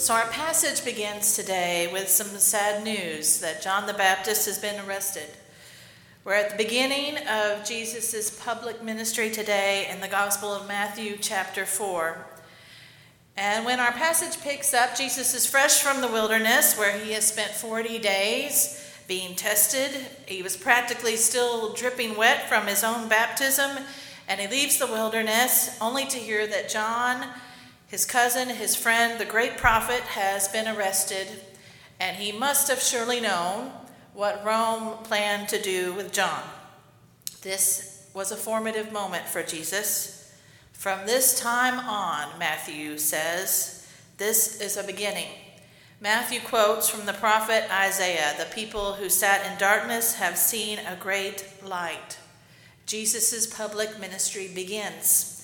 So, our passage begins today with some sad news that John the Baptist has been arrested. We're at the beginning of Jesus' public ministry today in the Gospel of Matthew, chapter 4. And when our passage picks up, Jesus is fresh from the wilderness where he has spent 40 days being tested. He was practically still dripping wet from his own baptism, and he leaves the wilderness only to hear that John, his cousin, his friend, the great prophet, has been arrested, and he must have surely known what Rome planned to do with John. This was a formative moment for Jesus. From this time on, Matthew says, this is a beginning. Matthew quotes from the prophet Isaiah The people who sat in darkness have seen a great light. Jesus' public ministry begins.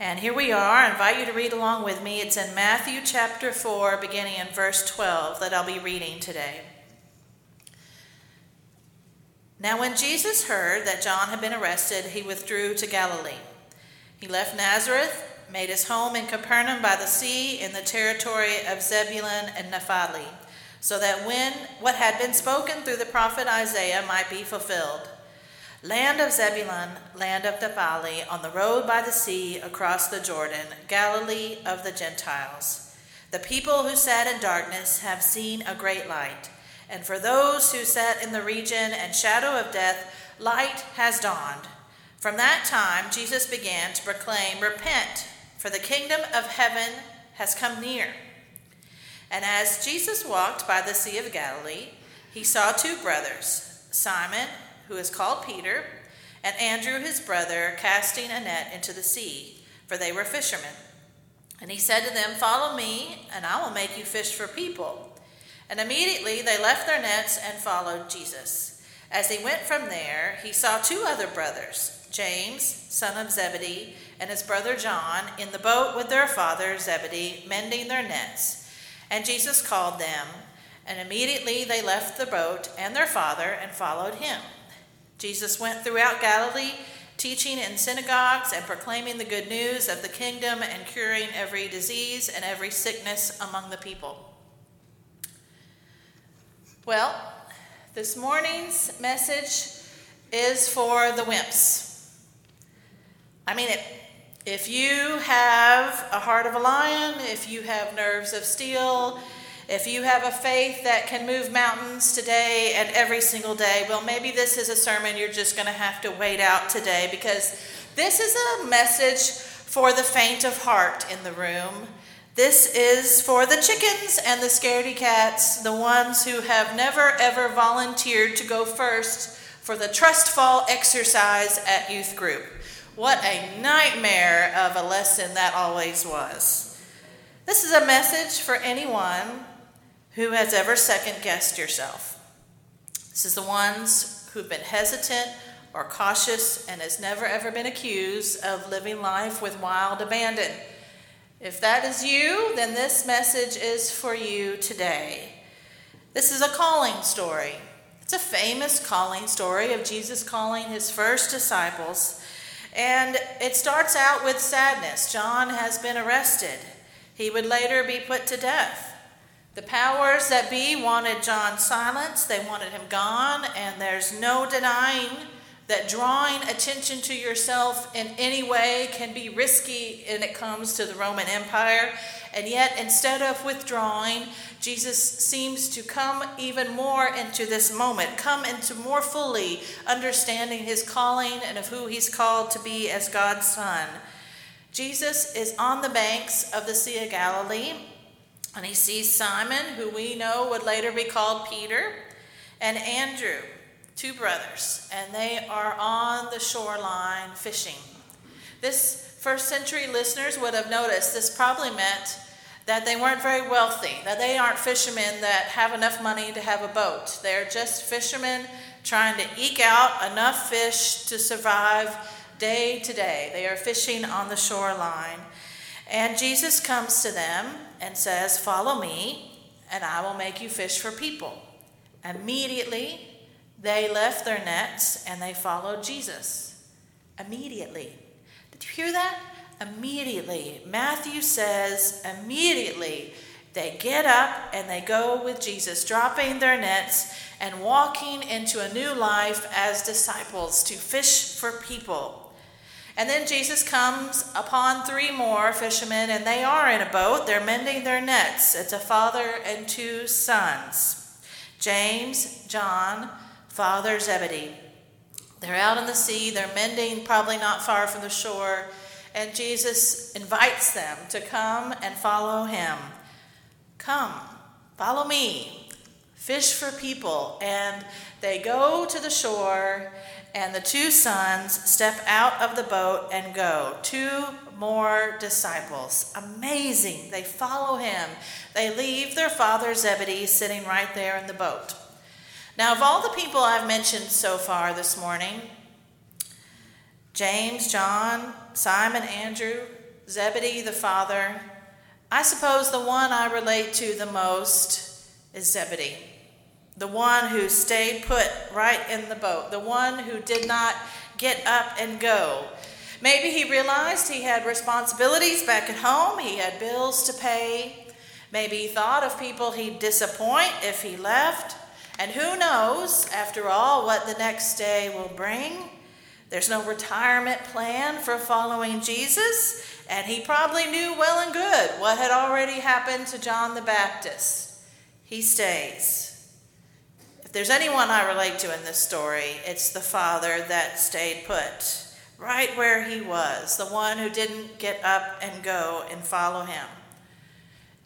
And here we are. I invite you to read along with me. It's in Matthew chapter 4, beginning in verse 12, that I'll be reading today. Now, when Jesus heard that John had been arrested, he withdrew to Galilee. He left Nazareth, made his home in Capernaum by the sea in the territory of Zebulun and Naphtali, so that when what had been spoken through the prophet Isaiah might be fulfilled. Land of Zebulun, land of Naphtali, on the road by the sea across the Jordan, Galilee of the Gentiles. The people who sat in darkness have seen a great light, and for those who sat in the region and shadow of death, light has dawned. From that time, Jesus began to proclaim, Repent, for the kingdom of heaven has come near. And as Jesus walked by the Sea of Galilee, he saw two brothers, Simon, who is called Peter, and Andrew his brother, casting a net into the sea, for they were fishermen. And he said to them, Follow me, and I will make you fish for people. And immediately they left their nets and followed Jesus. As he went from there, he saw two other brothers. James, son of Zebedee, and his brother John in the boat with their father Zebedee, mending their nets. And Jesus called them, and immediately they left the boat and their father and followed him. Jesus went throughout Galilee, teaching in synagogues and proclaiming the good news of the kingdom and curing every disease and every sickness among the people. Well, this morning's message is for the wimps. I mean, it, if you have a heart of a lion, if you have nerves of steel, if you have a faith that can move mountains today and every single day, well, maybe this is a sermon you're just going to have to wait out today because this is a message for the faint of heart in the room. This is for the chickens and the scaredy cats, the ones who have never ever volunteered to go first for the trust fall exercise at youth group. What a nightmare of a lesson that always was. This is a message for anyone who has ever second guessed yourself. This is the ones who've been hesitant or cautious and has never ever been accused of living life with wild abandon. If that is you, then this message is for you today. This is a calling story. It's a famous calling story of Jesus calling his first disciples and it starts out with sadness. John has been arrested, he would later be put to death. The powers that be wanted John silenced, they wanted him gone, and there's no denying that drawing attention to yourself in any way can be risky when it comes to the Roman Empire. And yet, instead of withdrawing, Jesus seems to come even more into this moment, come into more fully understanding his calling and of who he's called to be as God's Son. Jesus is on the banks of the Sea of Galilee, and he sees Simon, who we know would later be called Peter, and Andrew, two brothers, and they are on the shoreline fishing. This first century listeners would have noticed this probably meant that they weren't very wealthy, that they aren't fishermen that have enough money to have a boat. They're just fishermen trying to eke out enough fish to survive day to day. They are fishing on the shoreline. And Jesus comes to them and says, Follow me, and I will make you fish for people. Immediately, they left their nets and they followed Jesus. Immediately. Did you hear that? Immediately. Matthew says, immediately they get up and they go with Jesus, dropping their nets and walking into a new life as disciples to fish for people. And then Jesus comes upon three more fishermen, and they are in a boat. They're mending their nets. It's a father and two sons James, John, father Zebedee. They're out in the sea, they're mending, probably not far from the shore, and Jesus invites them to come and follow him. Come, follow me, fish for people. And they go to the shore, and the two sons step out of the boat and go. Two more disciples. Amazing. They follow him. They leave their father Zebedee sitting right there in the boat. Now, of all the people I've mentioned so far this morning, James, John, Simon, Andrew, Zebedee the father, I suppose the one I relate to the most is Zebedee, the one who stayed put right in the boat, the one who did not get up and go. Maybe he realized he had responsibilities back at home, he had bills to pay. Maybe he thought of people he'd disappoint if he left. And who knows, after all, what the next day will bring? There's no retirement plan for following Jesus, and he probably knew well and good what had already happened to John the Baptist. He stays. There's anyone I relate to in this story, it's the father that stayed put, right where he was, the one who didn't get up and go and follow him.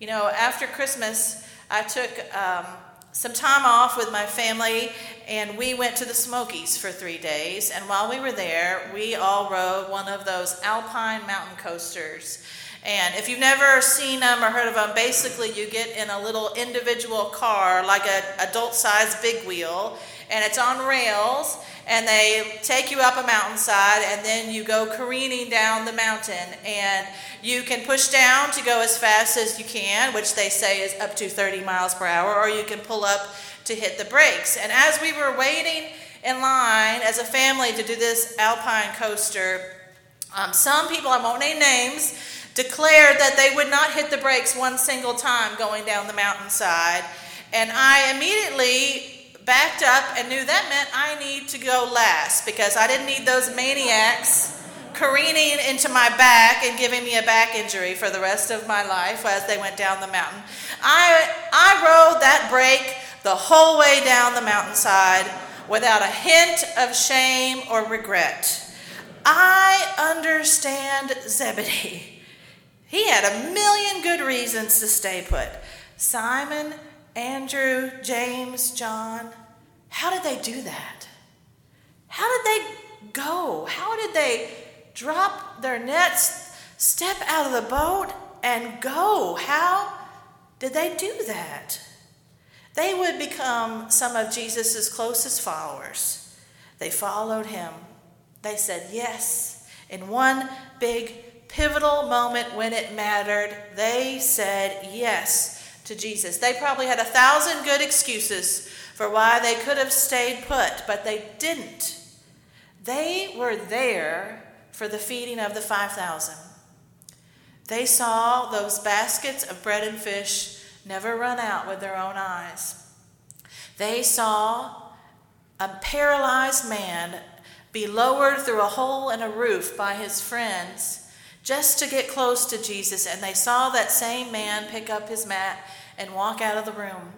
You know, after Christmas, I took. Um, some time off with my family, and we went to the Smokies for three days. And while we were there, we all rode one of those alpine mountain coasters. And if you've never seen them or heard of them, basically you get in a little individual car, like an adult-sized big wheel, and it's on rails, and they take you up a mountainside, and then you go careening down the mountain, and you can push down to go as fast as you can, which they say is up to 30 miles per hour, or you can pull up to hit the brakes. And as we were waiting in line as a family to do this alpine coaster, um, some people, I won't name names, declared that they would not hit the brakes one single time going down the mountainside. And I immediately backed up and knew that meant I need to go last because I didn't need those maniacs careening into my back and giving me a back injury for the rest of my life as they went down the mountain. I, I rode that brake the whole way down the mountainside without a hint of shame or regret. I understand Zebedee. He had a million good reasons to stay put. Simon, Andrew, James, John, how did they do that? How did they go? How did they drop their nets, step out of the boat, and go. How did they do that? They would become some of Jesus' closest followers. They followed him. They said yes. In one big pivotal moment when it mattered, they said yes to Jesus. They probably had a thousand good excuses for why they could have stayed put, but they didn't. They were there for the feeding of the 5,000. They saw those baskets of bread and fish never run out with their own eyes. They saw a paralyzed man be lowered through a hole in a roof by his friends just to get close to Jesus, and they saw that same man pick up his mat and walk out of the room.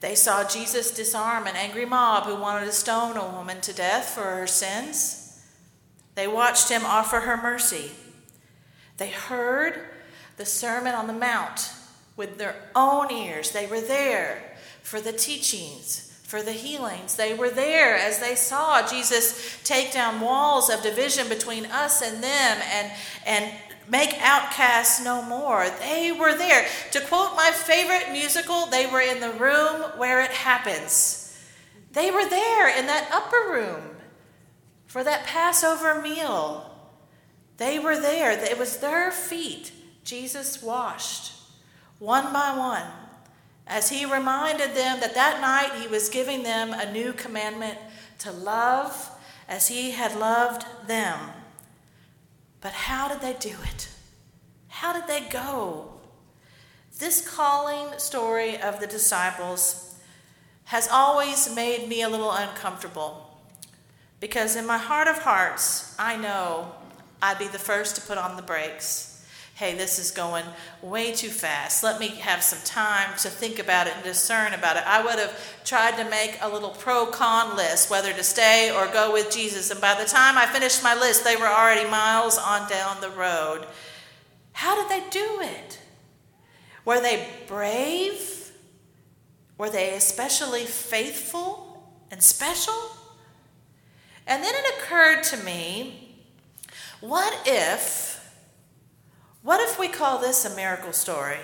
They saw Jesus disarm an angry mob who wanted to stone a woman to death for her sins. They watched him offer her mercy. They heard the Sermon on the Mount with their own ears. They were there for the teachings, for the healings. They were there as they saw Jesus take down walls of division between us and them and, and make outcasts no more. They were there. To quote my favorite musical, they were in the room where it happens. They were there in that upper room for that Passover meal. They were there. It was their feet Jesus washed one by one as he reminded them that that night he was giving them a new commandment to love as he had loved them. But how did they do it? How did they go? This calling story of the disciples has always made me a little uncomfortable because in my heart of hearts, I know I'd be the first to put on the brakes hey, this is going way too fast. Let me have some time to think about it and discern about it. I would have tried to make a little pro con list, whether to stay or go with Jesus. And by the time I finished my list, they were already miles on down the road. How did they do it? Were they brave? Were they especially faithful and special? And then it occurred to me what if what if we call this a miracle story?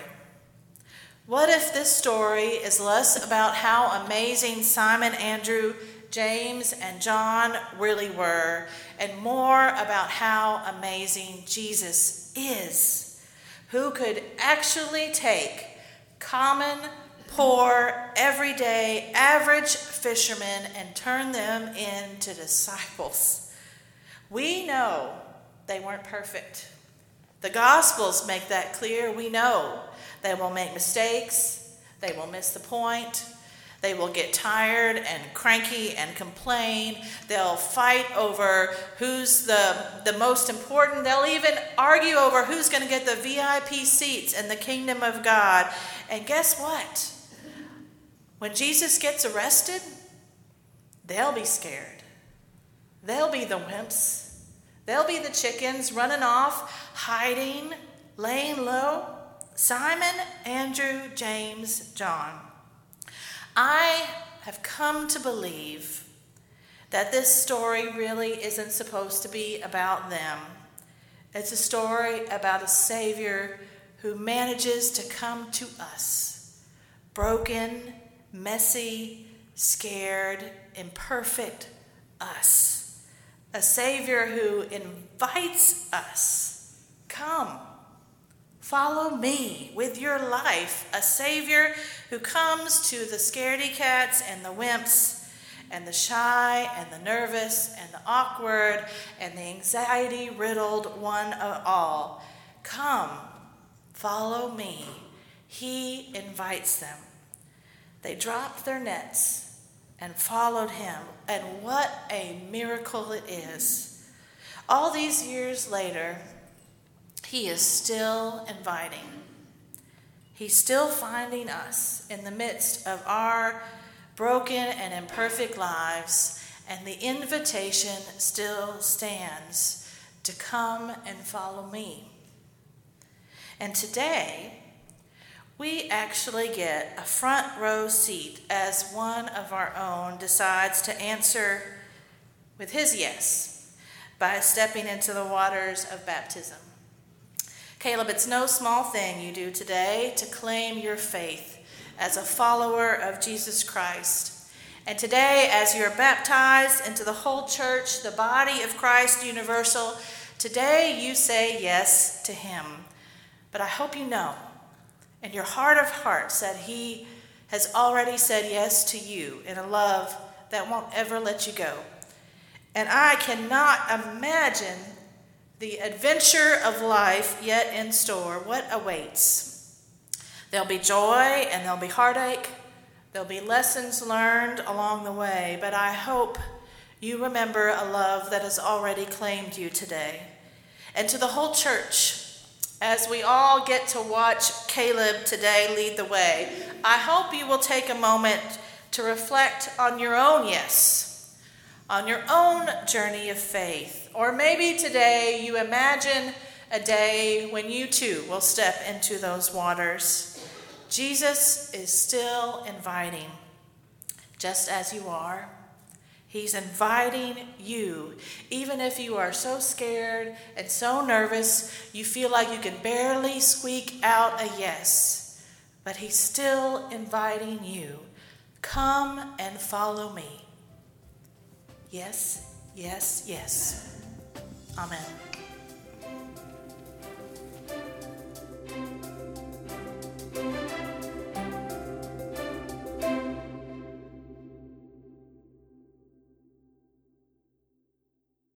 What if this story is less about how amazing Simon, Andrew, James, and John really were, and more about how amazing Jesus is, who could actually take common, poor, everyday, average fishermen and turn them into disciples? We know they weren't perfect. The Gospels make that clear. We know they will make mistakes, they will miss the point, they will get tired and cranky and complain. They'll fight over who's the, the most important. They'll even argue over who's going to get the VIP seats in the kingdom of God. And guess what? When Jesus gets arrested, they'll be scared. They'll be the wimps. They'll be the chickens running off, hiding, laying low. Simon, Andrew, James, John. I have come to believe that this story really isn't supposed to be about them. It's a story about a Savior who manages to come to us, broken, messy, scared, imperfect us a Savior who invites us come, follow me with your life. A Savior who comes to the scaredy cats and the wimps and the shy and the nervous and the awkward and the anxiety riddled one of all. Come, follow me. He invites them. They dropped their nets and followed him. And what a miracle it is. All these years later, he is still inviting. He's still finding us in the midst of our broken and imperfect lives, and the invitation still stands to come and follow me. And today, we actually get a front row seat as one of our own decides to answer with his yes by stepping into the waters of baptism. Caleb, it's no small thing you do today to claim your faith as a follower of Jesus Christ. And today, as you're baptized into the whole church, the body of Christ universal, today you say yes to him. But I hope you know and your heart of hearts that He has already said yes to you in a love that won't ever let you go. And I cannot imagine the adventure of life yet in store, what awaits. There'll be joy and there'll be heartache. There'll be lessons learned along the way, but I hope you remember a love that has already claimed you today. And to the whole church, as we all get to watch Caleb today lead the way, I hope you will take a moment to reflect on your own yes, on your own journey of faith. Or maybe today you imagine a day when you too will step into those waters. Jesus is still inviting, just as you are. He's inviting you, even if you are so scared and so nervous, you feel like you can barely squeak out a yes. But He's still inviting you. Come and follow me. Yes, yes, yes. Amen.